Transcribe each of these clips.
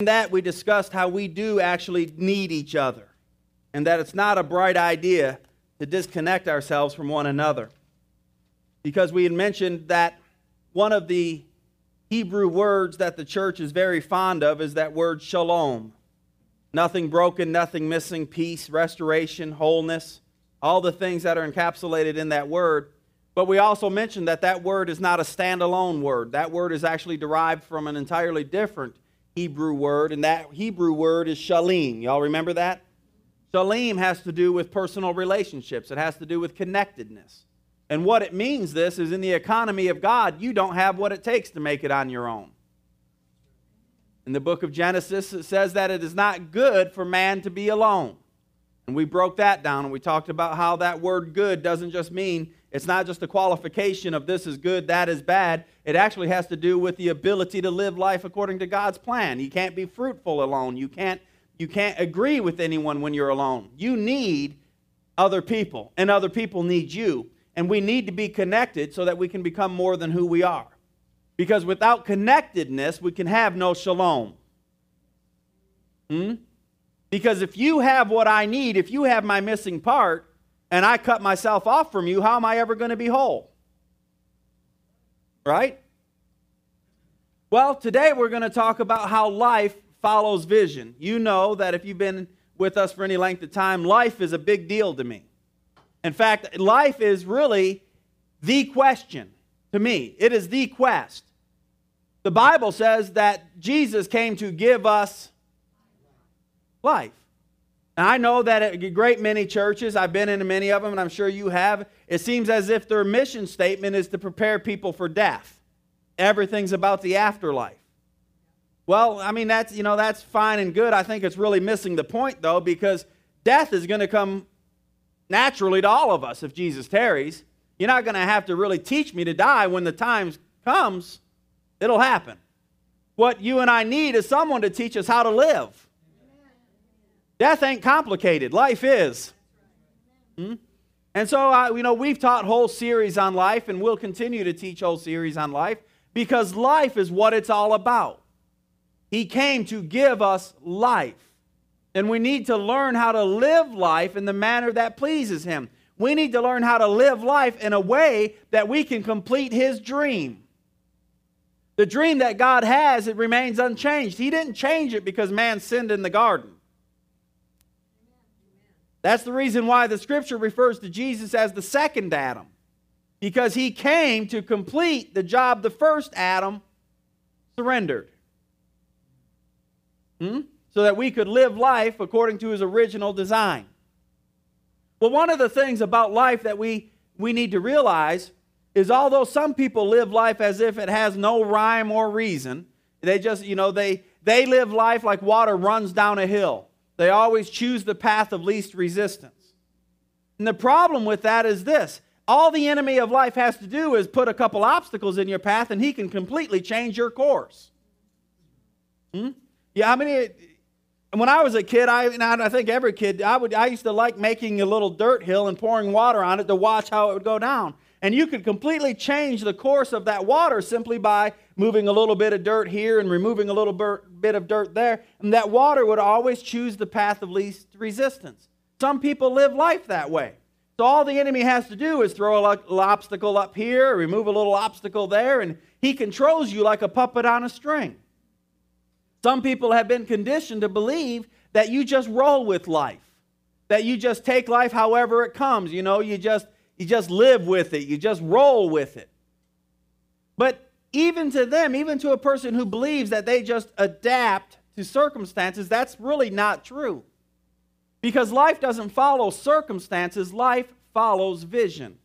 In that, we discussed how we do actually need each other and that it's not a bright idea to disconnect ourselves from one another. Because we had mentioned that one of the Hebrew words that the church is very fond of is that word shalom. Nothing broken, nothing missing, peace, restoration, wholeness, all the things that are encapsulated in that word. But we also mentioned that that word is not a standalone word. That word is actually derived from an entirely different Hebrew word, and that Hebrew word is shalem. Y'all remember that? Shalem has to do with personal relationships, it has to do with connectedness. And what it means this is in the economy of God, you don't have what it takes to make it on your own. In the book of Genesis, it says that it is not good for man to be alone. And we broke that down and we talked about how that word good doesn't just mean it's not just a qualification of this is good, that is bad. It actually has to do with the ability to live life according to God's plan. You can't be fruitful alone. You can't, you can't agree with anyone when you're alone. You need other people, and other people need you. And we need to be connected so that we can become more than who we are. Because without connectedness, we can have no shalom. Hmm? Because if you have what I need, if you have my missing part, and I cut myself off from you, how am I ever going to be whole? Right? Well, today we're going to talk about how life follows vision. You know that if you've been with us for any length of time, life is a big deal to me. In fact, life is really the question to me. It is the quest. The Bible says that Jesus came to give us life. And I know that at a great many churches, I've been in many of them, and I'm sure you have, it seems as if their mission statement is to prepare people for death. Everything's about the afterlife. Well, I mean, that's, you know, that's fine and good. I think it's really missing the point, though, because death is going to come naturally to all of us if Jesus tarries. You're not going to have to really teach me to die when the time comes. It'll happen. What you and I need is someone to teach us how to live. Death ain't complicated. Life is. Hmm? And so, uh, you know, we've taught whole series on life, and we'll continue to teach whole series on life because life is what it's all about. He came to give us life. And we need to learn how to live life in the manner that pleases Him. We need to learn how to live life in a way that we can complete His dream. The dream that God has, it remains unchanged. He didn't change it because man sinned in the garden. That's the reason why the scripture refers to Jesus as the second Adam, because he came to complete the job the first Adam surrendered. Hmm? So that we could live life according to his original design. Well, one of the things about life that we, we need to realize is although some people live life as if it has no rhyme or reason, they just, you know, they, they live life like water runs down a hill. They always choose the path of least resistance. And the problem with that is this all the enemy of life has to do is put a couple obstacles in your path, and he can completely change your course. Hmm? Yeah, I mean, when I was a kid, I, and I think every kid, I, would, I used to like making a little dirt hill and pouring water on it to watch how it would go down. And you could completely change the course of that water simply by moving a little bit of dirt here and removing a little bit of dirt there. And that water would always choose the path of least resistance. Some people live life that way. So all the enemy has to do is throw a little obstacle up here, remove a little obstacle there, and he controls you like a puppet on a string. Some people have been conditioned to believe that you just roll with life, that you just take life however it comes. You know, you just you just live with it, you just roll with it. But even to them, even to a person who believes that they just adapt to circumstances, that's really not true. Because life doesn't follow circumstances, life follows vision.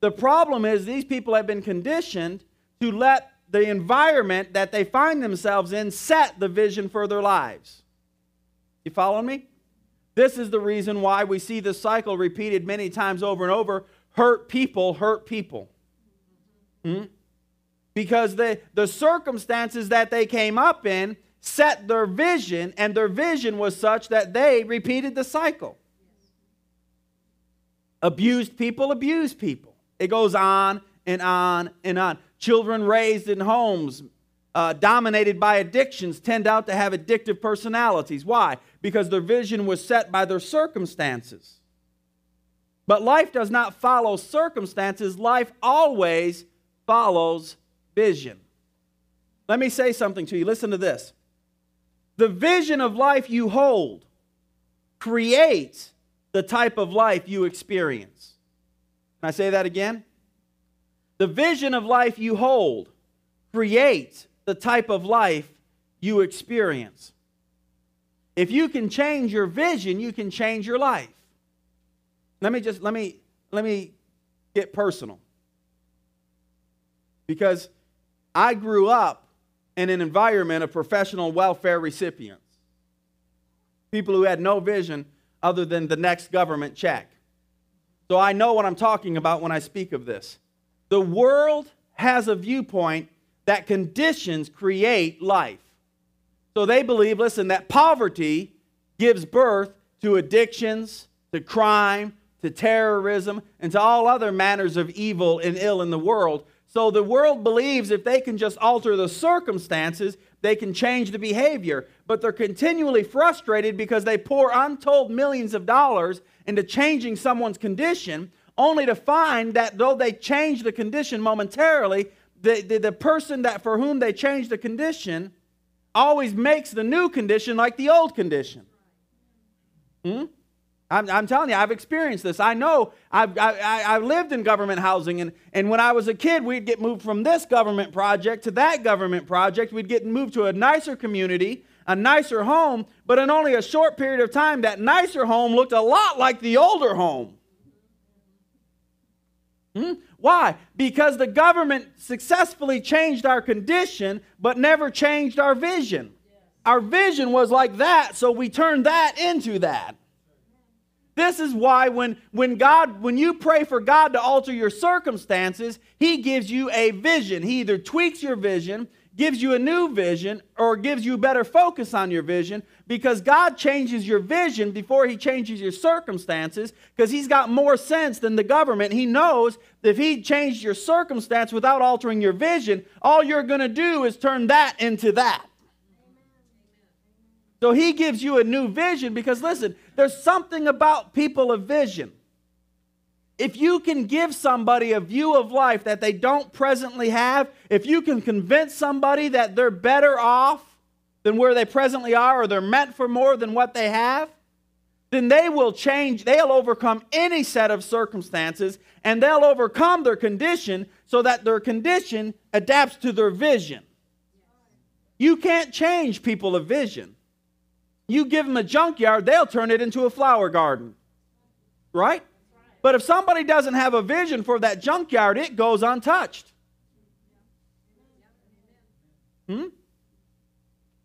The problem is these people have been conditioned to let the environment that they find themselves in set the vision for their lives. You follow me? This is the reason why we see this cycle repeated many times over and over. Hurt people hurt people. Hmm? Because the, the circumstances that they came up in set their vision, and their vision was such that they repeated the cycle. Abused people abuse people. It goes on and on and on. Children raised in homes uh, dominated by addictions tend out to have addictive personalities. Why? Because their vision was set by their circumstances. But life does not follow circumstances, life always follows vision. Let me say something to you. Listen to this. The vision of life you hold creates the type of life you experience. Can I say that again? The vision of life you hold creates the type of life you experience. If you can change your vision, you can change your life. Let me just let me let me get personal. Because I grew up in an environment of professional welfare recipients. People who had no vision other than the next government check. So I know what I'm talking about when I speak of this. The world has a viewpoint that conditions create life. So they believe, listen, that poverty gives birth to addictions, to crime, to terrorism, and to all other manners of evil and ill in the world. So the world believes if they can just alter the circumstances, they can change the behavior. But they're continually frustrated because they pour untold millions of dollars into changing someone's condition, only to find that though they change the condition momentarily, the, the, the person that for whom they change the condition always makes the new condition like the old condition. Hmm? I'm, I'm, telling you, I've experienced this. I know I've, I, I lived in government housing, and, and when I was a kid, we'd get moved from this government project to that government project. We'd get moved to a nicer community, a nicer home, but in only a short period of time, that nicer home looked a lot like the older home. Hmm? Why? Because the government successfully changed our condition, but never changed our vision. Our vision was like that, so we turned that into that. This is why when, when God, when you pray for God to alter your circumstances, He gives you a vision. He either tweaks your vision, gives you a new vision, or gives you better focus on your vision because God changes your vision before He changes your circumstances because He's got more sense than the government. He knows that if He changed your circumstance without altering your vision, all you're going to do is turn that into that. So he gives you a new vision because, listen, there's something about people of vision. If you can give somebody a view of life that they don't presently have, if you can convince somebody that they're better off than where they presently are or they're meant for more than what they have, then they will change, they'll overcome any set of circumstances and they'll overcome their condition so that their condition adapts to their vision. You can't change people of vision. You give them a junkyard, they'll turn it into a flower garden. Right? But if somebody doesn't have a vision for that junkyard, it goes untouched. Hmm?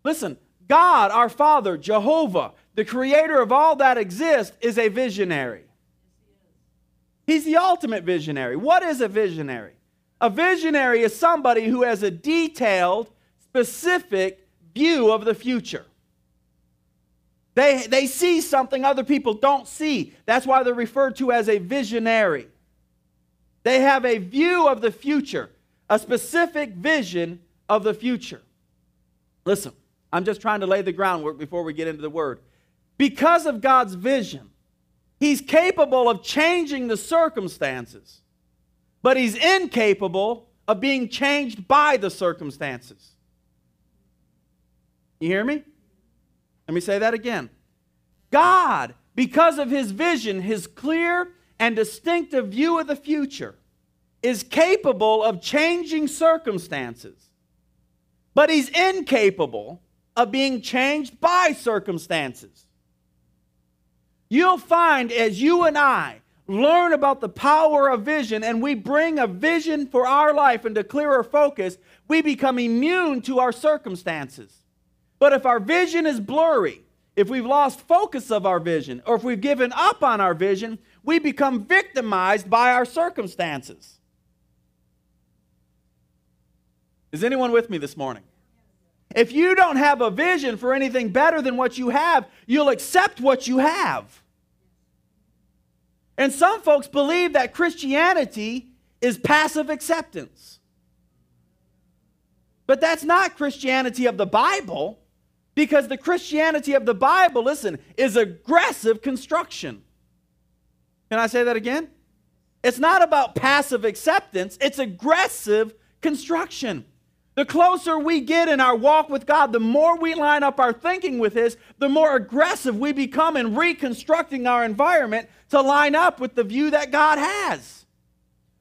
Listen, God, our Father, Jehovah, the creator of all that exists, is a visionary. He's the ultimate visionary. What is a visionary? A visionary is somebody who has a detailed, specific view of the future. They, they see something other people don't see. That's why they're referred to as a visionary. They have a view of the future, a specific vision of the future. Listen, I'm just trying to lay the groundwork before we get into the word. Because of God's vision, He's capable of changing the circumstances, but He's incapable of being changed by the circumstances. You hear me? Let me say that again. God, because of his vision, his clear and distinctive view of the future, is capable of changing circumstances, but he's incapable of being changed by circumstances. You'll find as you and I learn about the power of vision and we bring a vision for our life into clearer focus, we become immune to our circumstances. But if our vision is blurry, if we've lost focus of our vision, or if we've given up on our vision, we become victimized by our circumstances. Is anyone with me this morning? If you don't have a vision for anything better than what you have, you'll accept what you have. And some folks believe that Christianity is passive acceptance. But that's not Christianity of the Bible because the Christianity of the Bible, listen, is aggressive construction. Can I say that again? It's not about passive acceptance, it's aggressive construction. The closer we get in our walk with God, the more we line up our thinking with His, the more aggressive we become in reconstructing our environment to line up with the view that God has.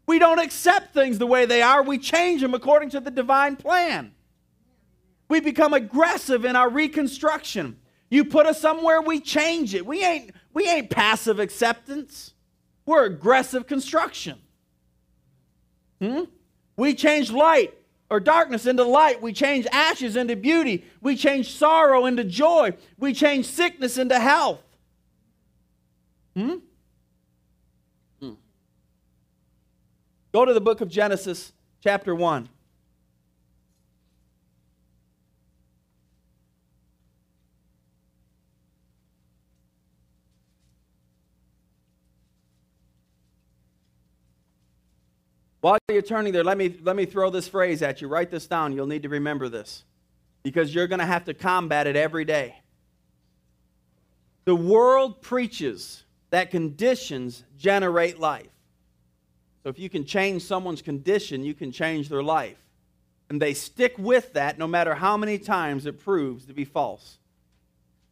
We don't accept things the way they are, we change them according to the divine plan. We become aggressive in our reconstruction. You put us somewhere, we change it. We ain't, we ain't passive acceptance. We're aggressive construction. Hmm? We change light or darkness into light. We change ashes into beauty. We change sorrow into joy. We change sickness into health. Hmm? hmm? Go to the book of Genesis, chapter 1. While you're turning there, let me, let me throw this phrase at you. Write this down. You'll need to remember this because you're going to have to combat it every day. The world preaches that conditions generate life. So if you can change someone's condition, you can change their life. And they stick with that no matter how many times it proves to be false.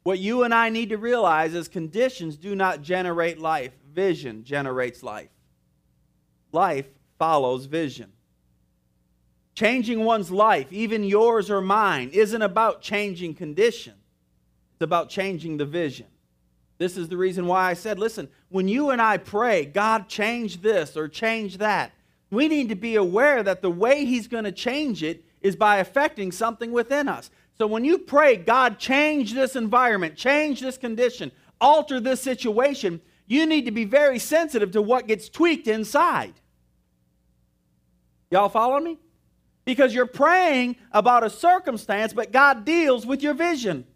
What you and I need to realize is conditions do not generate life, vision generates life. Life follows vision. Changing one's life, even yours or mine, isn't about changing condition. It's about changing the vision. This is the reason why I said, listen, when you and I pray, God, change this or change that, we need to be aware that the way He's going to change it is by affecting something within us. So when you pray, God, change this environment, change this condition, alter this situation, you need to be very sensitive to what gets tweaked inside. Y'all follow me? Because you're praying about a circumstance, but God deals with your vision.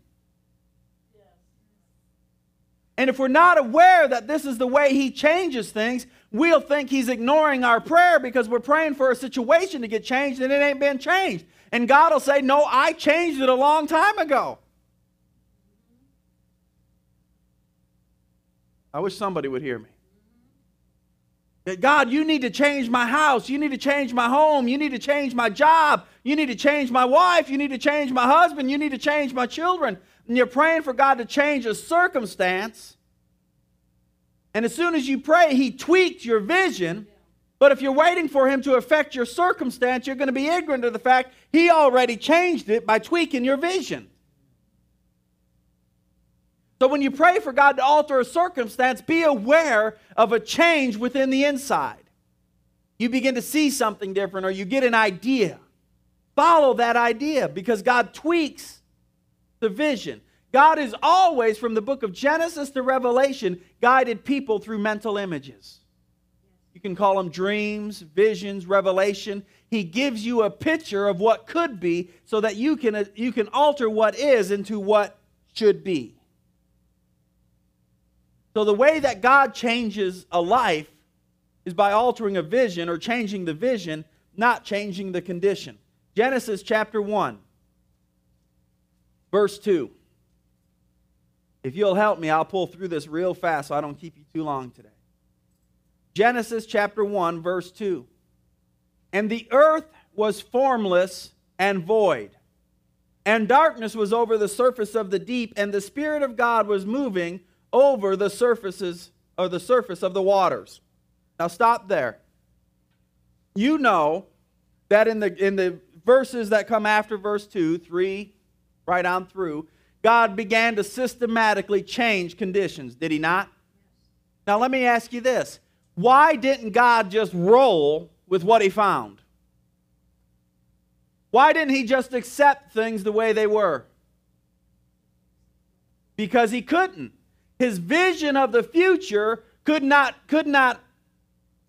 And if we're not aware that this is the way He changes things, we'll think He's ignoring our prayer because we're praying for a situation to get changed and it ain't been changed. And God will say, No, I changed it a long time ago. I wish somebody would hear me. God, you need to change my house. You need to change my home. You need to change my job. You need to change my wife. You need to change my husband. You need to change my children. And you're praying for God to change a circumstance. And as soon as you pray, He tweaks your vision. But if you're waiting for Him to affect your circumstance, you're going to be ignorant of the fact He already changed it by tweaking your vision. So when you pray for God to alter a circumstance, be aware of a change within the inside. You begin to see something different or you get an idea. Follow that idea because God tweaks the vision. God is always, from the book of Genesis to Revelation, guided people through mental images. You can call them dreams, visions, revelation. He gives you a picture of what could be so that you can, you can alter what is into what should be. So, the way that God changes a life is by altering a vision or changing the vision, not changing the condition. Genesis chapter 1, verse 2. If you'll help me, I'll pull through this real fast so I don't keep you too long today. Genesis chapter 1, verse 2. And the earth was formless and void, and darkness was over the surface of the deep, and the Spirit of God was moving over the surfaces or the surface of the waters. Now stop there. You know that in the in the verses that come after verse 2, 3 right on through, God began to systematically change conditions, did he not? Now let me ask you this. Why didn't God just roll with what he found? Why didn't he just accept things the way they were? Because he couldn't his vision of the future could not, could not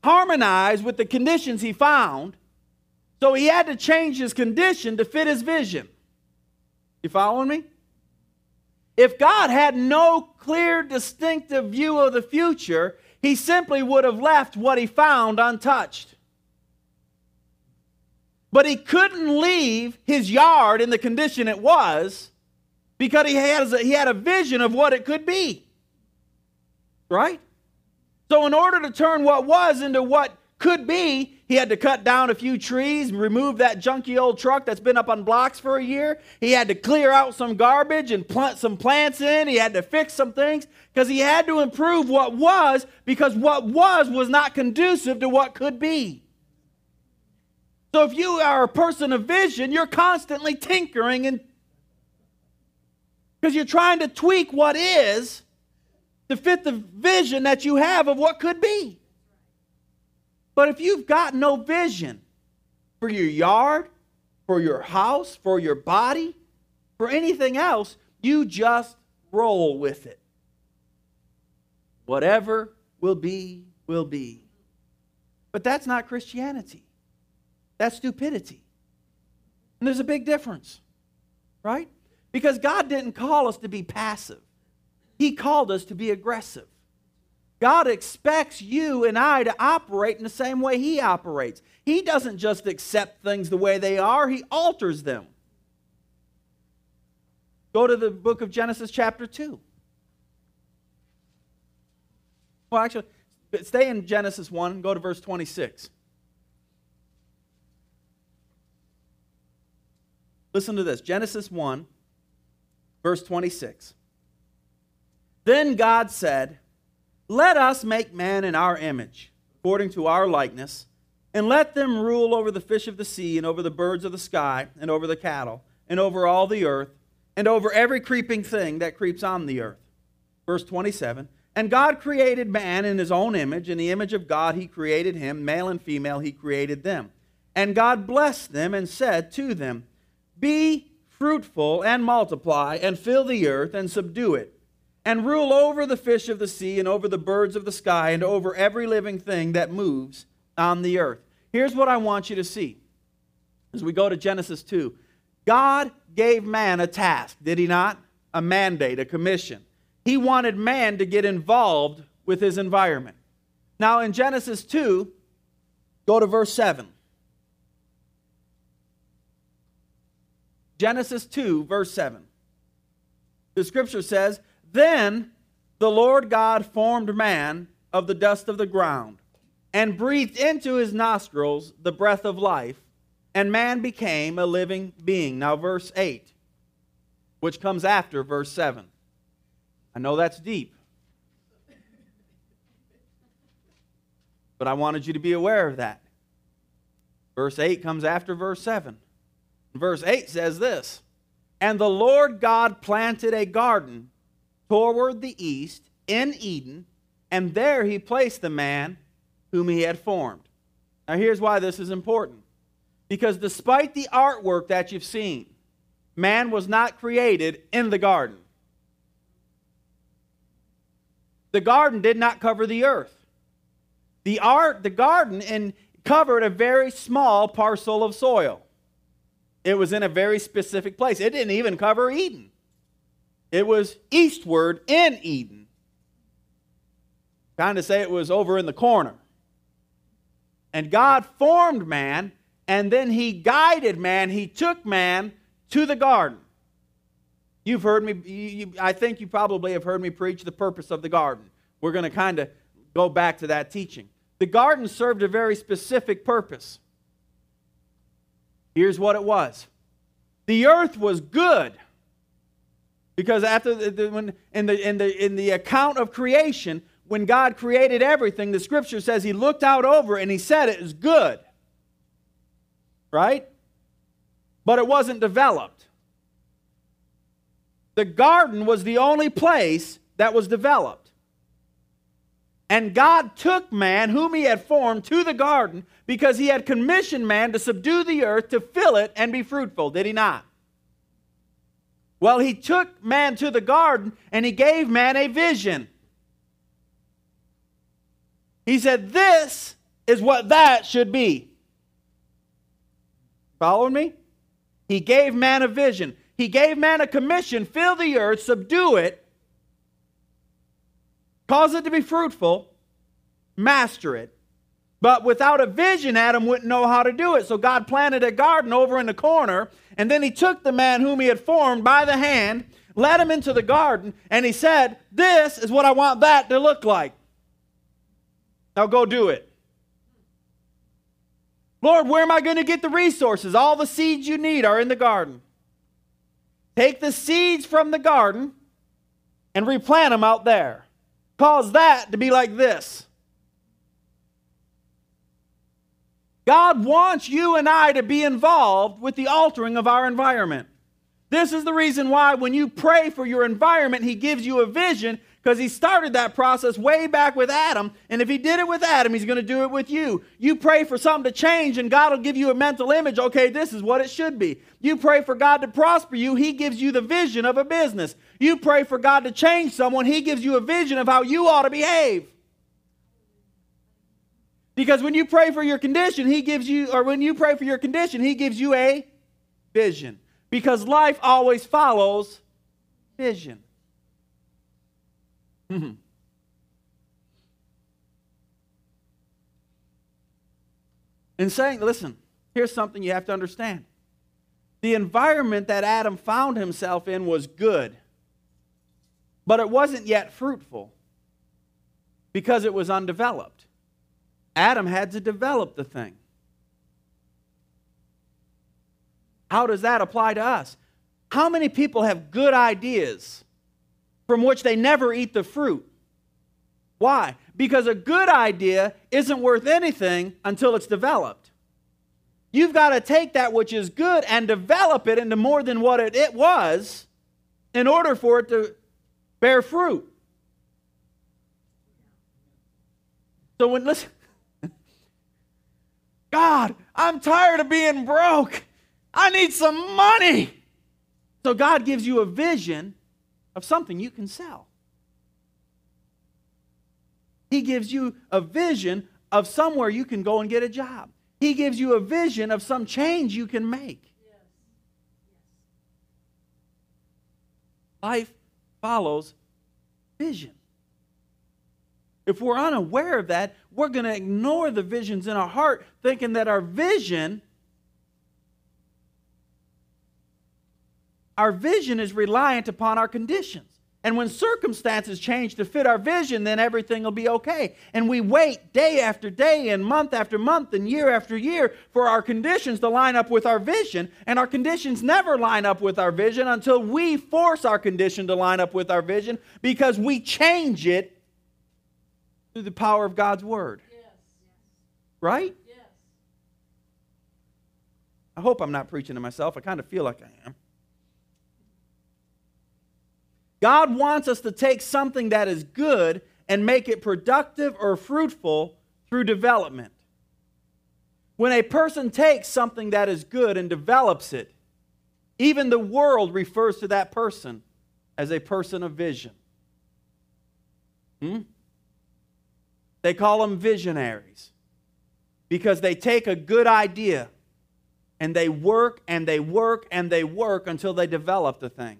harmonize with the conditions he found. So he had to change his condition to fit his vision. You following me? If God had no clear, distinctive view of the future, he simply would have left what he found untouched. but he couldn't leave his yard in the condition it was because he has a, he had a vision of what it could be. Right? So in order to turn what was into what could be, he had to cut down a few trees, remove that junky old truck that's been up on blocks for a year. He had to clear out some garbage and plant some plants in. He had to fix some things because he had to improve what was because what was was not conducive to what could be. So if you are a person of vision, you're constantly tinkering and because you're trying to tweak what is to fit the vision that you have of what could be. But if you've got no vision for your yard, for your house, for your body, for anything else, you just roll with it. Whatever will be, will be. But that's not Christianity. That's stupidity. And there's a big difference, right? Because God didn't call us to be passive, He called us to be aggressive. God expects you and I to operate in the same way He operates. He doesn't just accept things the way they are, He alters them. Go to the book of Genesis, chapter 2. Well, actually, stay in Genesis 1, go to verse 26. Listen to this Genesis 1, verse 26. Then God said, Let us make man in our image, according to our likeness, and let them rule over the fish of the sea, and over the birds of the sky, and over the cattle, and over all the earth, and over every creeping thing that creeps on the earth. Verse 27. And God created man in his own image. In the image of God, he created him. Male and female, he created them. And God blessed them and said to them, be fruitful and multiply, and fill the earth and subdue it, and rule over the fish of the sea, and over the birds of the sky, and over every living thing that moves on the earth. Here's what I want you to see as we go to Genesis 2. God gave man a task, did he not? A mandate, a commission. He wanted man to get involved with his environment. Now, in Genesis 2, go to verse 7. Genesis 2, verse 7. The scripture says, Then the Lord God formed man of the dust of the ground and breathed into his nostrils the breath of life, and man became a living being. Now, verse 8, which comes after verse 7. I know that's deep. But I wanted you to be aware of that. Verse 8 comes after verse 7. Verse 8 says this And the Lord God planted a garden toward the east in Eden, and there he placed the man whom he had formed. Now, here's why this is important. Because despite the artwork that you've seen, man was not created in the garden. The garden did not cover the earth. The art, the garden in, covered a very small parcel of soil. It was in a very specific place. It didn't even cover Eden. It was eastward in Eden. Kind of say it was over in the corner. And God formed man, and then he guided man. He took man to the garden. You've heard me, you, I think you probably have heard me preach the purpose of the garden. We're going to kind of go back to that teaching. The garden served a very specific purpose. Here's what it was the earth was good. Because after the, the, when, in, the, in, the, in the account of creation, when God created everything, the scripture says he looked out over and he said it is good. Right? But it wasn't developed. The garden was the only place that was developed. And God took man, whom he had formed, to the garden because he had commissioned man to subdue the earth, to fill it, and be fruitful. Did he not? Well, he took man to the garden and he gave man a vision. He said, This is what that should be. Following me? He gave man a vision. He gave man a commission fill the earth, subdue it, Cause it to be fruitful, master it, But without a vision, Adam wouldn't know how to do it. So God planted a garden over in the corner, and then he took the man whom he had formed by the hand, led him into the garden, and he said, This is what I want that to look like. Now go do it. Lord, where am I going to get the resources? All the seeds you need are in the garden. Take the seeds from the garden and replant them out there. Cause that to be like this. God wants you and I to be involved with the altering of our environment. This is the reason why when you pray for your environment, He gives you a vision because he started that process way back with Adam. And if he did it with Adam, he's going to do it with you. You pray for something to change, and God will give you a mental image. Okay, this is what it should be. You pray for God to prosper you, he gives you the vision of a business. You pray for God to change someone, he gives you a vision of how you ought to behave. Because when you pray for your condition, he gives you, or when you pray for your condition, he gives you a vision. Because life always follows vision. Mm-hmm. And saying, listen, here's something you have to understand. The environment that Adam found himself in was good, but it wasn't yet fruitful because it was undeveloped. Adam had to develop the thing. How does that apply to us? How many people have good ideas from which they never eat the fruit. Why? Because a good idea isn't worth anything until it's developed. You've got to take that which is good and develop it into more than what it, it was in order for it to bear fruit. So when listen, God, I'm tired of being broke. I need some money. So God gives you a vision of something you can sell. He gives you a vision of somewhere you can go and get a job. He gives you a vision of some change you can make. Life follows vision. If we're unaware of that, we're going to ignore the visions in our heart, thinking that our vision Our vision is reliant upon our conditions. And when circumstances change to fit our vision, then everything will be okay. And we wait day after day and month after month and year after year for our conditions to line up with our vision. And our conditions never line up with our vision until we force our condition to line up with our vision because we change it through the power of God's Word. Yes. Right? Yes. I hope I'm not preaching to myself. I kind of feel like I am. God wants us to take something that is good and make it productive or fruitful through development. When a person takes something that is good and develops it, even the world refers to that person as a person of vision. Hmm? They call them visionaries because they take a good idea and they work and they work and they work until they develop the thing.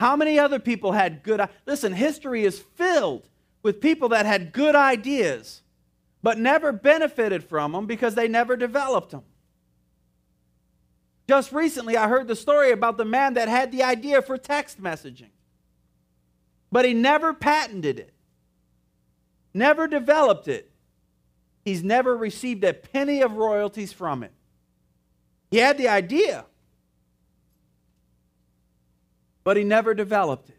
How many other people had good Listen, history is filled with people that had good ideas but never benefited from them because they never developed them. Just recently I heard the story about the man that had the idea for text messaging. But he never patented it. Never developed it. He's never received a penny of royalties from it. He had the idea, but he never developed it.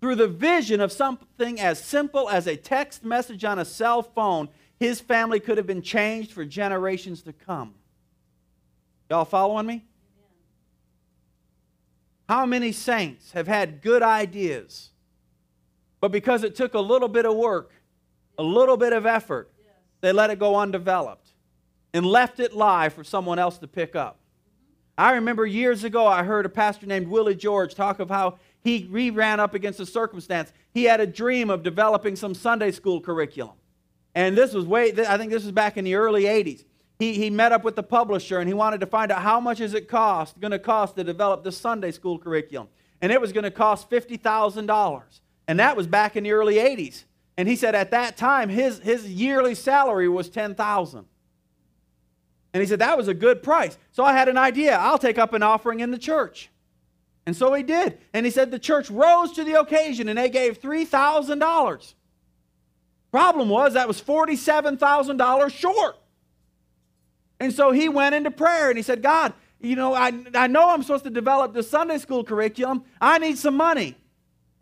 Through the vision of something as simple as a text message on a cell phone, his family could have been changed for generations to come. Y'all following me? How many saints have had good ideas, but because it took a little bit of work, a little bit of effort, they let it go undeveloped and left it lie for someone else to pick up? I remember years ago, I heard a pastor named Willie George talk of how he re ran up against a circumstance. He had a dream of developing some Sunday school curriculum. And this was way, I think this was back in the early 80s. He, he met up with the publisher and he wanted to find out how much is it cost, going to cost to develop this Sunday school curriculum. And it was going to cost $50,000. And that was back in the early 80s. And he said at that time his, his yearly salary was 10000 And he said that was a good price. So I had an idea. I'll take up an offering in the church. And so he did. And he said the church rose to the occasion and they gave $3,000. Problem was that was $47,000 short. And so he went into prayer and he said, God, you know, I, I know I'm supposed to develop the Sunday school curriculum. I need some money.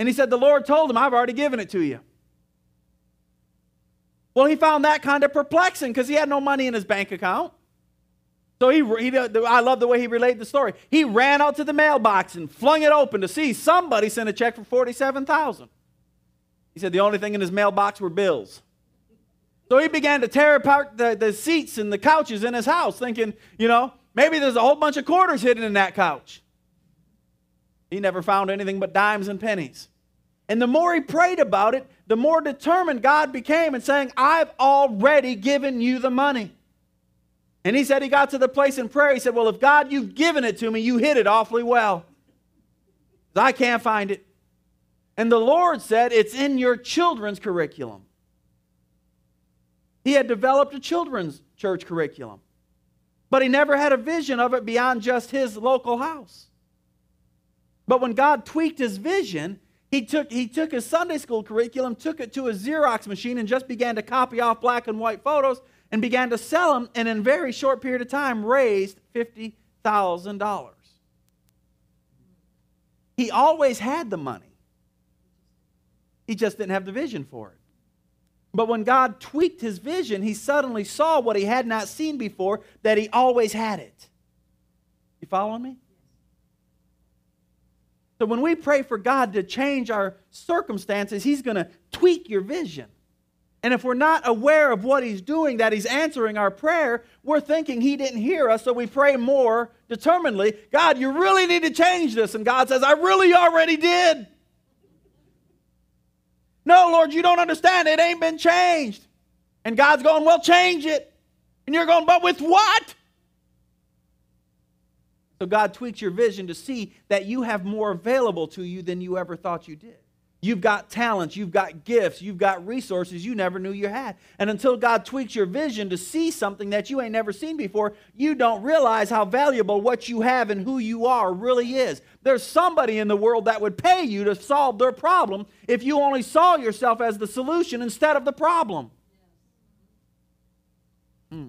And he said, The Lord told him, I've already given it to you. Well, he found that kind of perplexing because he had no money in his bank account. So he, he, I love the way he related the story. He ran out to the mailbox and flung it open to see somebody sent a check for 47000 He said the only thing in his mailbox were bills. So he began to tear apart the, the seats and the couches in his house, thinking, you know, maybe there's a whole bunch of quarters hidden in that couch. He never found anything but dimes and pennies. And the more he prayed about it, the more determined God became in saying, I've already given you the money. And he said he got to the place in prayer. He said, Well, if God, you've given it to me, you hid it awfully well. I can't find it. And the Lord said, It's in your children's curriculum. He had developed a children's church curriculum, but he never had a vision of it beyond just his local house. But when God tweaked his vision, he took, he took his Sunday school curriculum, took it to a Xerox machine, and just began to copy off black and white photos and began to sell them, and in a very short period of time raised $50,000. He always had the money, he just didn't have the vision for it. But when God tweaked his vision, he suddenly saw what he had not seen before, that he always had it. You following me? So when we pray for God to change our circumstances, he's going to tweak your vision. And if we're not aware of what he's doing, that he's answering our prayer, we're thinking he didn't hear us, so we pray more determinedly. God, you really need to change this. And God says, I really already did. No, Lord, you don't understand. It ain't been changed. And God's going, Well, change it. And you're going, But with what? So God tweaks your vision to see that you have more available to you than you ever thought you did. You've got talents, you've got gifts, you've got resources you never knew you had. And until God tweaks your vision to see something that you ain't never seen before, you don't realize how valuable what you have and who you are really is. There's somebody in the world that would pay you to solve their problem if you only saw yourself as the solution instead of the problem. Hmm.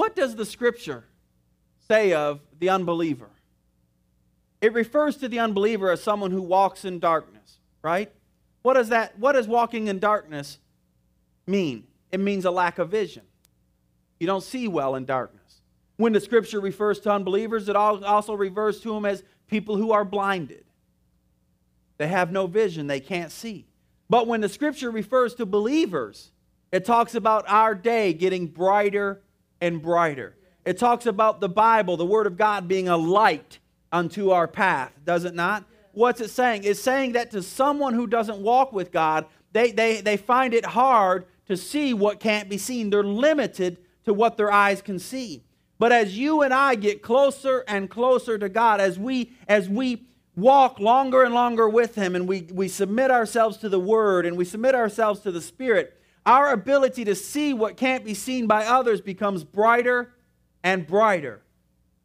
What does the scripture say of the unbeliever? It refers to the unbeliever as someone who walks in darkness, right? What does that what does walking in darkness mean? It means a lack of vision. You don't see well in darkness. When the scripture refers to unbelievers, it also refers to them as people who are blinded. They have no vision, they can't see. But when the scripture refers to believers, it talks about our day getting brighter and brighter. It talks about the Bible, the Word of God, being a light unto our path, does it not? What's it saying? It's saying that to someone who doesn't walk with God, they, they, they find it hard to see what can't be seen. They're limited to what their eyes can see. But as you and I get closer and closer to God, as we, as we walk longer and longer with Him, and we, we submit ourselves to the Word and we submit ourselves to the Spirit, our ability to see what can't be seen by others becomes brighter and brighter.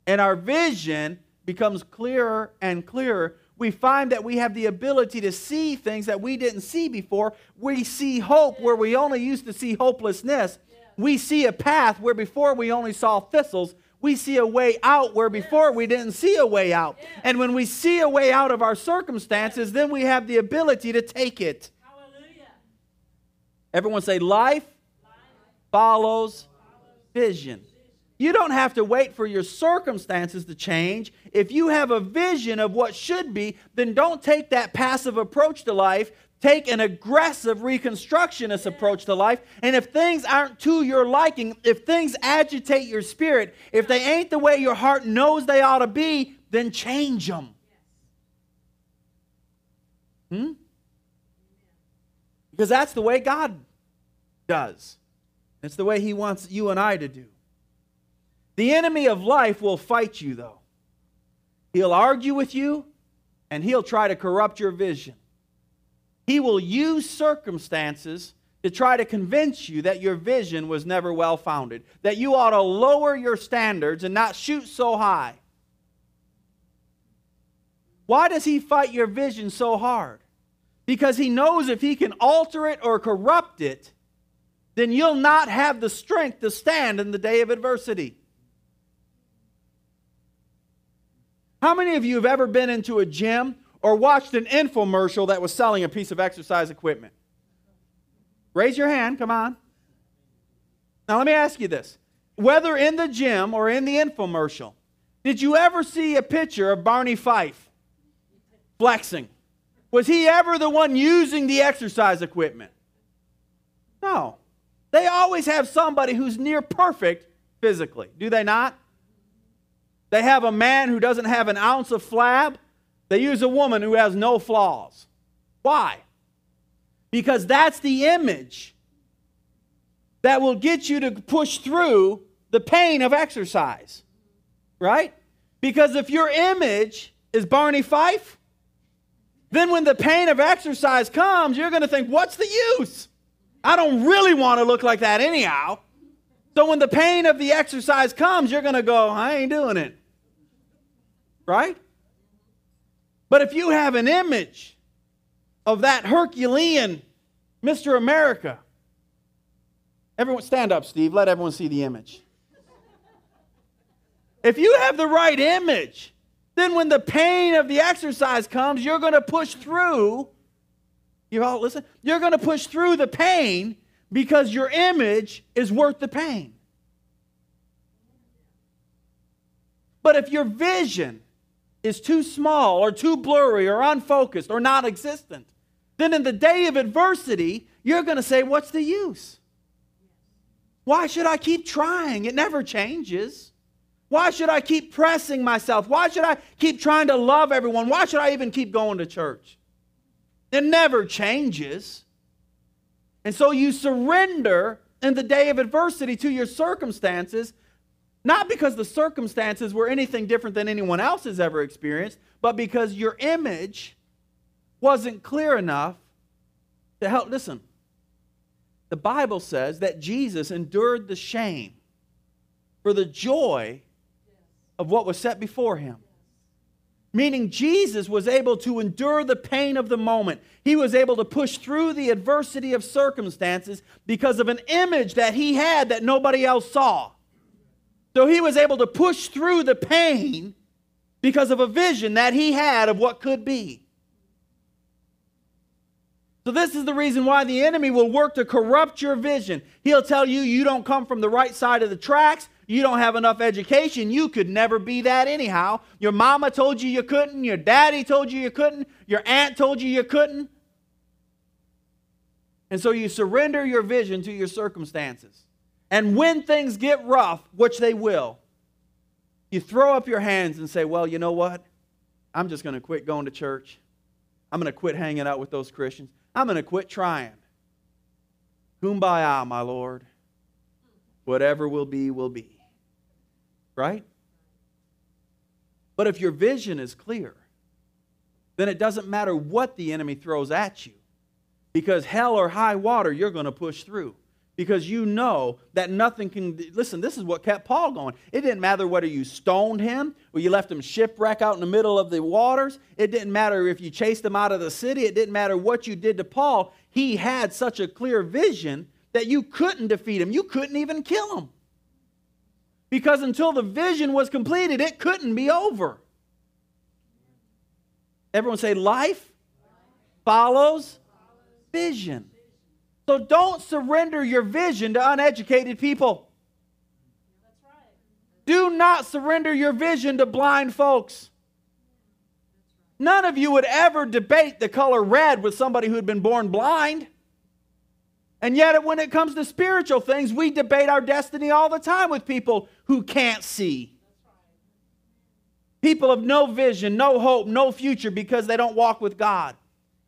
And our vision becomes clearer and clearer. We find that we have the ability to see things that we didn't see before. We see hope where we only used to see hopelessness. We see a path where before we only saw thistles. We see a way out where before we didn't see a way out. And when we see a way out of our circumstances, then we have the ability to take it. Everyone say, life, follows vision. You don't have to wait for your circumstances to change. If you have a vision of what should be, then don't take that passive approach to life. Take an aggressive reconstructionist approach to life. And if things aren't to your liking, if things agitate your spirit, if they ain't the way your heart knows they ought to be, then change them. Hmm? Because that's the way God does. It's the way He wants you and I to do. The enemy of life will fight you, though. He'll argue with you and he'll try to corrupt your vision. He will use circumstances to try to convince you that your vision was never well founded, that you ought to lower your standards and not shoot so high. Why does he fight your vision so hard? Because he knows if he can alter it or corrupt it, then you'll not have the strength to stand in the day of adversity. How many of you have ever been into a gym or watched an infomercial that was selling a piece of exercise equipment? Raise your hand, come on. Now, let me ask you this. Whether in the gym or in the infomercial, did you ever see a picture of Barney Fife flexing? Was he ever the one using the exercise equipment? No. They always have somebody who's near perfect physically, do they not? They have a man who doesn't have an ounce of flab. They use a woman who has no flaws. Why? Because that's the image that will get you to push through the pain of exercise. Right? Because if your image is Barney Fife, then when the pain of exercise comes, you're going to think, what's the use? I don't really want to look like that anyhow. So when the pain of the exercise comes, you're going to go, I ain't doing it. Right? But if you have an image of that Herculean Mr. America, everyone stand up, Steve. Let everyone see the image. If you have the right image, then when the pain of the exercise comes, you're going to push through. You all listen. You're going to push through the pain because your image is worth the pain. But if your vision is too small or too blurry or unfocused or non existent, then in the day of adversity, you're going to say, What's the use? Why should I keep trying? It never changes. Why should I keep pressing myself? Why should I keep trying to love everyone? Why should I even keep going to church? It never changes. And so you surrender in the day of adversity to your circumstances not because the circumstances were anything different than anyone else has ever experienced, but because your image wasn't clear enough to help. Listen, the Bible says that Jesus endured the shame for the joy of what was set before him. Meaning, Jesus was able to endure the pain of the moment. He was able to push through the adversity of circumstances because of an image that he had that nobody else saw. So he was able to push through the pain because of a vision that he had of what could be. So, this is the reason why the enemy will work to corrupt your vision. He'll tell you you don't come from the right side of the tracks. You don't have enough education. You could never be that anyhow. Your mama told you you couldn't. Your daddy told you you couldn't. Your aunt told you you couldn't. And so you surrender your vision to your circumstances. And when things get rough, which they will, you throw up your hands and say, Well, you know what? I'm just going to quit going to church. I'm going to quit hanging out with those Christians. I'm going to quit trying. Kumbaya, my Lord. Whatever will be, will be. Right? But if your vision is clear, then it doesn't matter what the enemy throws at you. Because hell or high water, you're going to push through because you know that nothing can. Listen, this is what kept Paul going. It didn't matter whether you stoned him or you left him shipwreck out in the middle of the waters. It didn't matter if you chased him out of the city. It didn't matter what you did to Paul. He had such a clear vision that you couldn't defeat him. You couldn't even kill him. Because until the vision was completed, it couldn't be over. Everyone say, life follows vision. So don't surrender your vision to uneducated people. Do not surrender your vision to blind folks. None of you would ever debate the color red with somebody who had been born blind. And yet, when it comes to spiritual things, we debate our destiny all the time with people who can't see. People of no vision, no hope, no future because they don't walk with God.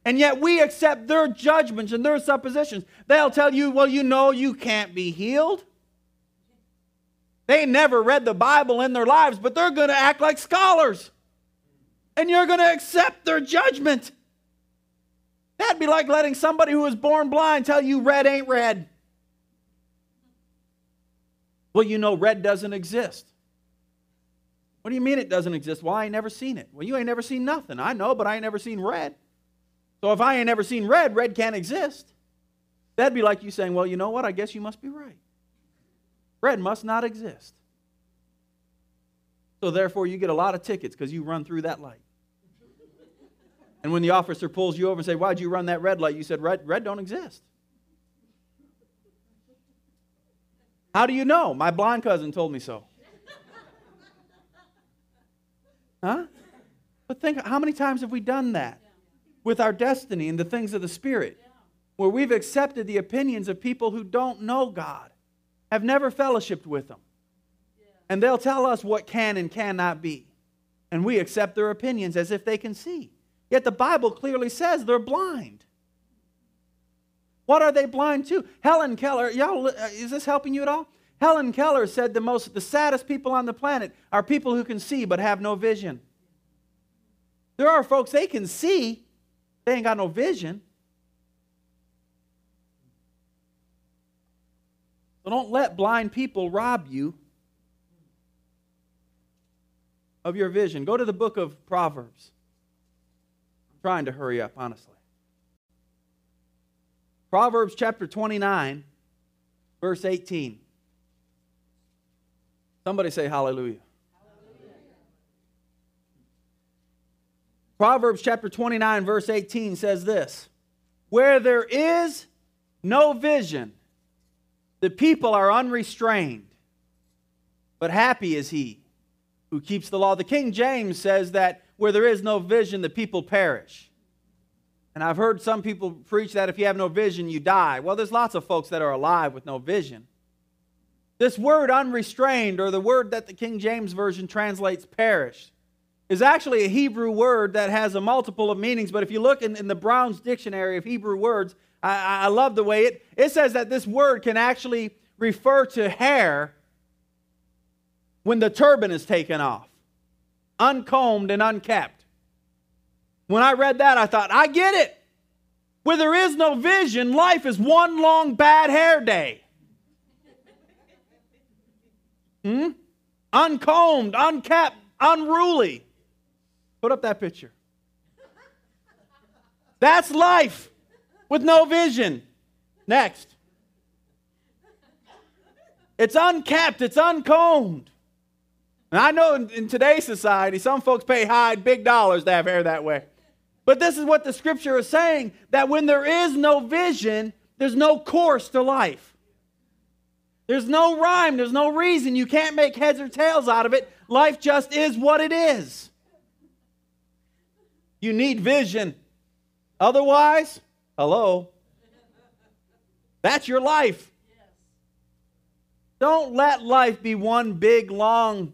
And yet we accept their judgments and their suppositions. They'll tell you, well, you know, you can't be healed. They never read the Bible in their lives, but they're going to act like scholars. And you're going to accept their judgment. That'd be like letting somebody who was born blind tell you red ain't red. Well, you know, red doesn't exist. What do you mean it doesn't exist? Well, I ain't never seen it. Well, you ain't never seen nothing. I know, but I ain't never seen red. So if I ain't never seen red, red can't exist. That'd be like you saying, well, you know what? I guess you must be right. Red must not exist. So therefore, you get a lot of tickets because you run through that light. And when the officer pulls you over and say, "Why'd you run that red light?" You said, "Red, red don't exist." How do you know? My blind cousin told me so. Huh? But think, how many times have we done that with our destiny and the things of the Spirit, where we've accepted the opinions of people who don't know God, have never fellowshipped with them, and they'll tell us what can and cannot be, and we accept their opinions as if they can see. Yet the Bible clearly says they're blind. What are they blind to? Helen Keller, y'all, uh, is this helping you at all? Helen Keller said the most, the saddest people on the planet are people who can see but have no vision. There are folks they can see, they ain't got no vision. So don't let blind people rob you of your vision. Go to the book of Proverbs trying to hurry up, honestly. Proverbs chapter 29, verse 18. Somebody say hallelujah. hallelujah. Proverbs chapter 29, verse 18 says this Where there is no vision, the people are unrestrained, but happy is he who keeps the law. The King James says that where there is no vision, the people perish. And I've heard some people preach that if you have no vision, you die. Well, there's lots of folks that are alive with no vision. This word unrestrained, or the word that the King James Version translates perish, is actually a Hebrew word that has a multiple of meanings. But if you look in, in the Brown's Dictionary of Hebrew words, I, I love the way it, it says that this word can actually refer to hair when the turban is taken off uncombed and unkept. When I read that, I thought, I get it. Where there is no vision, life is one long bad hair day. Hmm? Uncombed, unkept, unruly. Put up that picture. That's life with no vision. Next. It's unkept, it's uncombed. And I know in, in, today's society, some folks pay high, big dollars to have hair that way. But this is what the scripture is saying that when there is no vision, there's no course to life. There's no rhyme, there's no reason. You can't make heads or tails out of it. Life just is what it is. You need vision. Otherwise, hello, that's your life. Don't let life be one big, long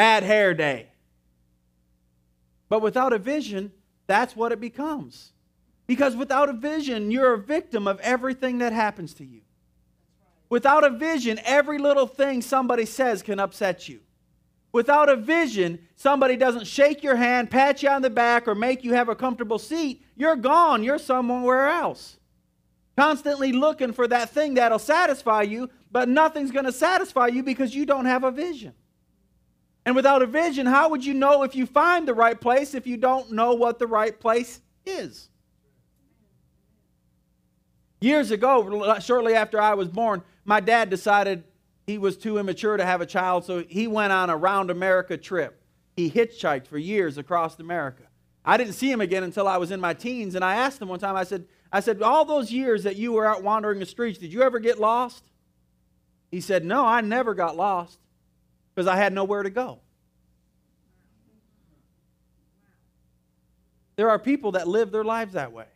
bad hair day. But without a vision, that's what it becomes. Because without a vision, you're a victim of everything that happens to you. Without a vision, every little thing somebody says can upset you. Without a vision, somebody doesn't shake your hand, pat you on the back, or make you have a comfortable seat, you're gone. You're somewhere else. Constantly looking for that thing that'll satisfy you, but nothing's going to satisfy you because you don't have a vision. And without a vision, how would you know if you find the right place if you don't know what the right place is? Years ago, shortly after I was born, my dad decided he was too immature to have a child, so he went on a round America trip. He hitchhiked for years across America. I didn't see him again until I was in my teens, and I asked him one time, I said, I said, all those years that you were out wandering the streets, did you ever get lost? He said, No, I never got lost because I had nowhere to go. There are people that live their lives that way.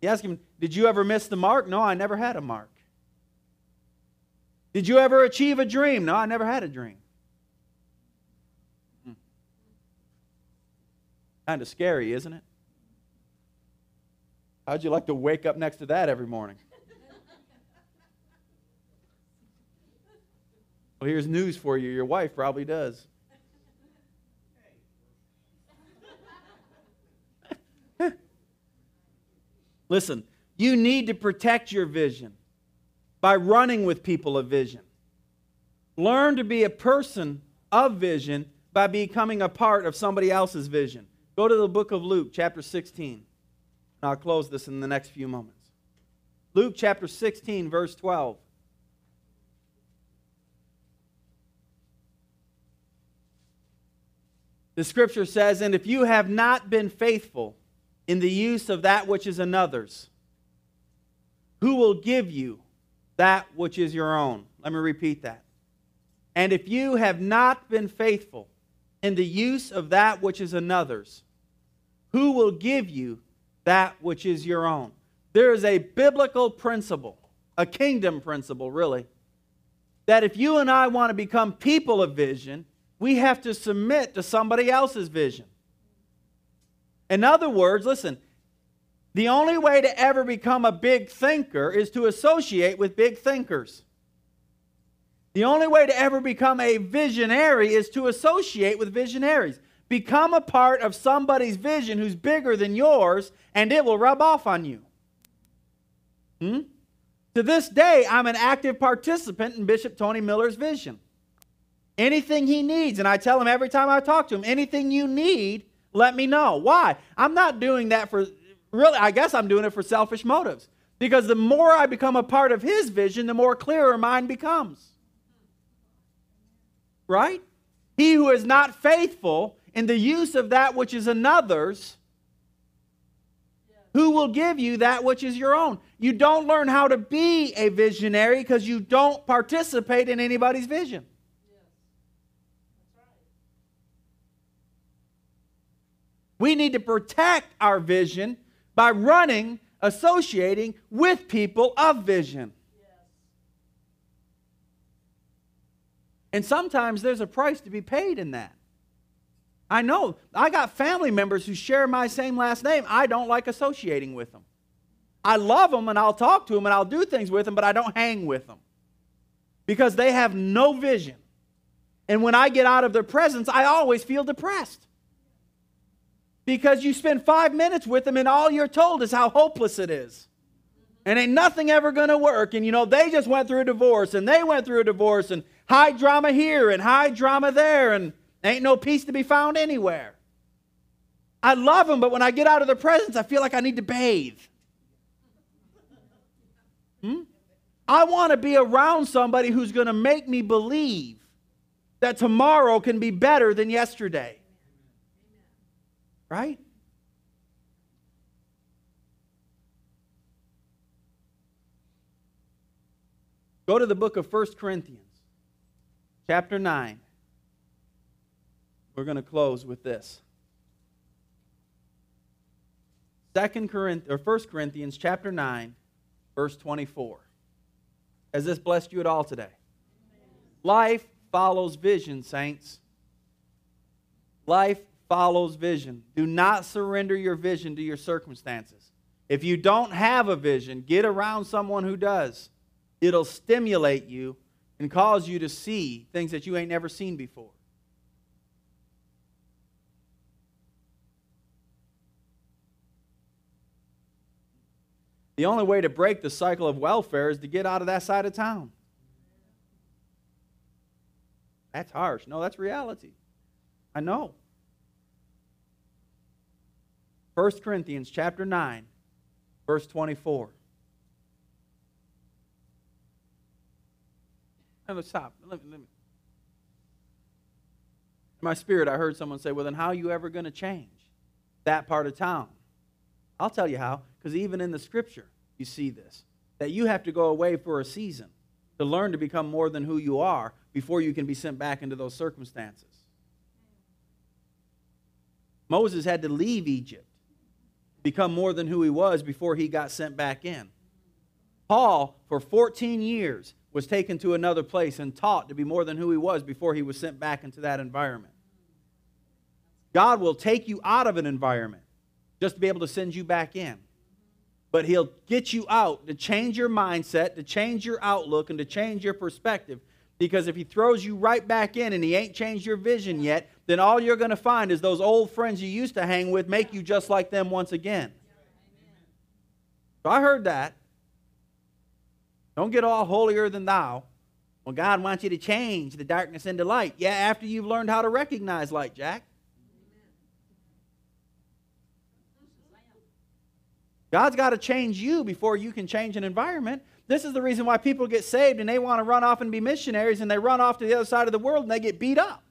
You ask him, Did you ever miss the mark? No, I never had a mark. Did you ever achieve a dream? No, I never had a dream. Hmm. Kind of scary, isn't it? How'd you like to wake up next to that every morning? Well, here's news for you your wife probably does. Listen, you need to protect your vision by running with people of vision. Learn to be a person of vision by becoming a part of somebody else's vision. Go to the book of Luke, chapter 16. I'll close this in the next few moments. Luke chapter 16, verse 12. The scripture says, And if you have not been faithful in the use of that which is another's? Who will give you that which is your own? Let me repeat that. And if you have not been faithful in the use of that which is another's, who will give you that which is your own? There is a biblical principle, a kingdom principle, really, that if you and I want to become people of vision, we have to submit to somebody else's vision. In other words, listen, the only way to ever become a big thinker is to associate with big thinkers. The only way to ever become a visionary is to associate with visionaries. Become a part of somebody's vision who's bigger than yours, and it will rub off on you. Hmm? To this day, I'm an active participant in Bishop Tony Miller's vision. Anything he needs, and I tell him every time I talk to him, anything you need, let me know. Why? I'm not doing that for, really, I guess I'm doing it for selfish motives. Because the more I become a part of his vision, the more clearer mine becomes. Right? He who is not faithful in the use of that which is another's, who will give you that which is your own? You don't learn how to be a visionary because you don't participate in anybody's vision. We need to protect our vision by running, associating with people of vision. And sometimes there's a price to be paid in that. I know. I got family members who share my same last name. I don't like associating with them. I love them and I'll talk to them and I'll do things with them, but I don't hang with them because they have no vision. And when I get out of their presence, I always feel depressed because you spend five minutes with them and all you're told is how hopeless it is. And ain't nothing ever going to work. And you know, they just went through a divorce and they went through a divorce and high drama here and high drama there and ain't no peace to be found anywhere. I love them, but when I get out of their presence, I feel like I need to bathe. Hmm? I want to be around somebody who's going to make me believe that tomorrow can be better than yesterday. Right? Go to the book of 1 Corinthians, chapter 9. We're going to close with this. 2 Corinthians or 1 Corinthians chapter 9 verse 24. Has this blessed you at all today? Life follows vision, saints. Life follows vision. Do not surrender your vision to your circumstances. If you don't have a vision, get around someone who does. It'll stimulate you and cause you to see things that you ain't never seen before. The only way to break the cycle of welfare is to get out of that side of town. That's harsh. No, that's reality. I know. 1 Corinthians chapter 9, verse 24. Let me stop. Let me, let me. In my spirit, I heard someone say, Well, then how are you ever going to change that part of town? I'll tell you how, because even in the scripture, you see this that you have to go away for a season to learn to become more than who you are before you can be sent back into those circumstances. Moses had to leave Egypt become more than who he was before he got sent back in. Paul, for 14 years, was taken to another place and taught to be more than who he was before he was sent back into that environment. God will take you out of an environment just to be able to send you back in. But he'll get you out to change your mindset, to change your outlook, and to change your perspective Because if he throws you right back in and he ain't changed your vision yet, then all you're going to find is those old friends you used to hang with make you just like them once again. So I heard that. Don't get all holier than thou. Well, God wants you to change the darkness into light. Yeah, after you've learned how to recognize light, Jack. God's got to change you before you can change an environment. This is the reason why people get saved and they want to run off and be missionaries and they run off to the other side of the world and they get beat up.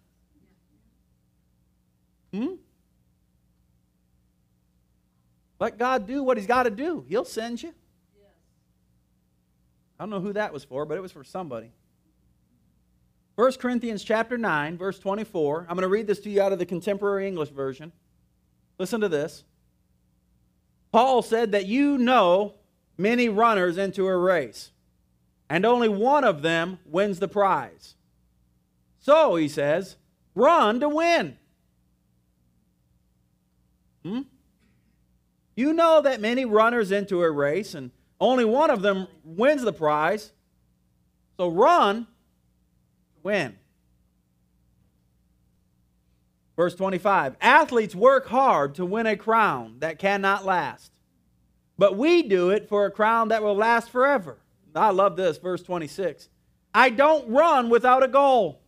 Hmm? Let God do what He's got to do. He'll send you. I don't know who that was for, but it was for somebody. 1 Corinthians chapter 9, verse 24. I'm going to read this to you out of the contemporary English version. Listen to this. Paul said that you know many runners into a race, and only one of them wins the prize. So, he says, run to win. Hmm? You know that many runners into a race, and only one of them wins the prize. So run, to win. Verse 25 Athletes work hard to win a crown that cannot last, but we do it for a crown that will last forever. I love this, verse 26. I don't run without a goal.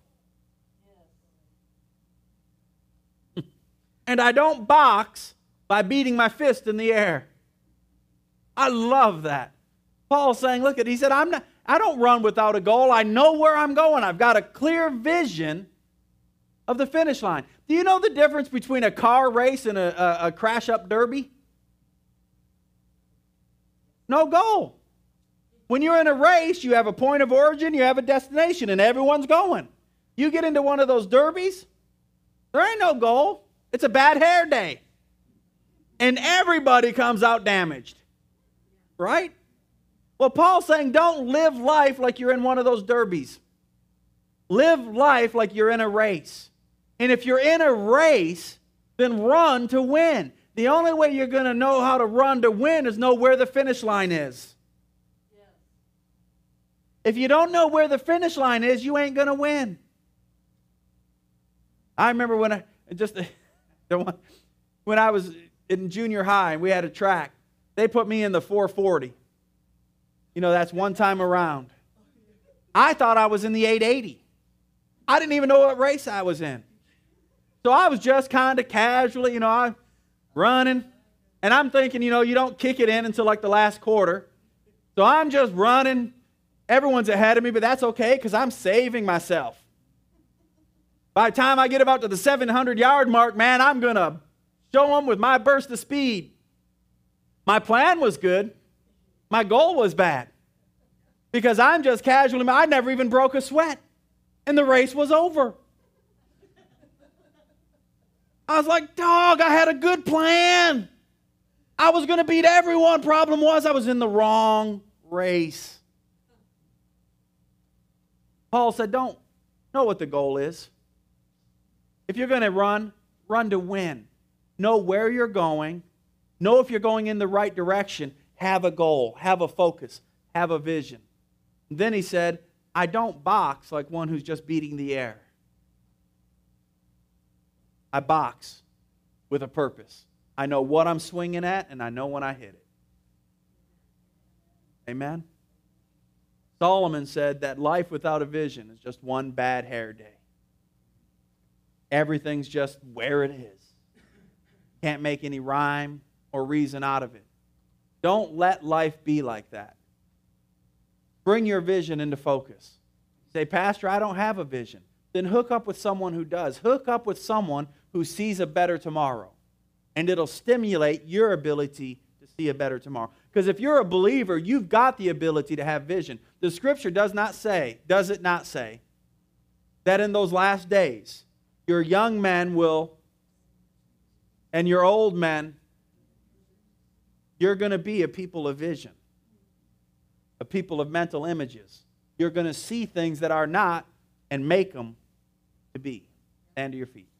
and I don't box by beating my fist in the air. I love that. Paul's saying, look at, he said, I'm not, I don't run without a goal. I know where I'm going. I've got a clear vision of the finish line. Do you know the difference between a car race and a, a, a crash up derby? No goal. When you're in a race, you have a point of origin, you have a destination, and everyone's going. You get into one of those derbies, there ain't no goal. It's a bad hair day. And everybody comes out damaged. Right? Well, Paul's saying don't live life like you're in one of those derbies. Live life like you're in a race. And if you're in a race, then run to win. The only way you're going to know how to run to win is know where the finish line is. If you don't know where the finish line is, you ain't going to win. I remember when I just the one, when I was in junior high and we had a track, they put me in the 440. You know, that's one time around. I thought I was in the 880. I didn't even know what race I was in. So I was just kind of casually, you know, I running. And I'm thinking, you know, you don't kick it in until like the last quarter. So I'm just running. Everyone's ahead of me, but that's okay because I'm saving myself. By the time I get about to the 700 yard mark, man, I'm going to show them with my burst of speed. My plan was good, my goal was bad because I'm just casually, I never even broke a sweat, and the race was over. I was like, dog, I had a good plan. I was going to beat everyone. Problem was, I was in the wrong race. Paul said, don't know what the goal is. If you're going to run, run to win. Know where you're going. Know if you're going in the right direction. Have a goal, have a focus, have a vision. And then he said, I don't box like one who's just beating the air. I box with a purpose. I know what I'm swinging at, and I know when I hit it. Amen? Solomon said that life without a vision is just one bad hair day. Everything's just where it is. Can't make any rhyme or reason out of it. Don't let life be like that. Bring your vision into focus. Say, Pastor, I don't have a vision. Then hook up with someone who does. Hook up with someone who sees a better tomorrow. And it'll stimulate your ability to see a better tomorrow. Because if you're a believer, you've got the ability to have vision. The scripture does not say, does it not say, that in those last days, your young men will, and your old men, you're going to be a people of vision, a people of mental images. You're going to see things that are not and make them to be. Stand to your feet.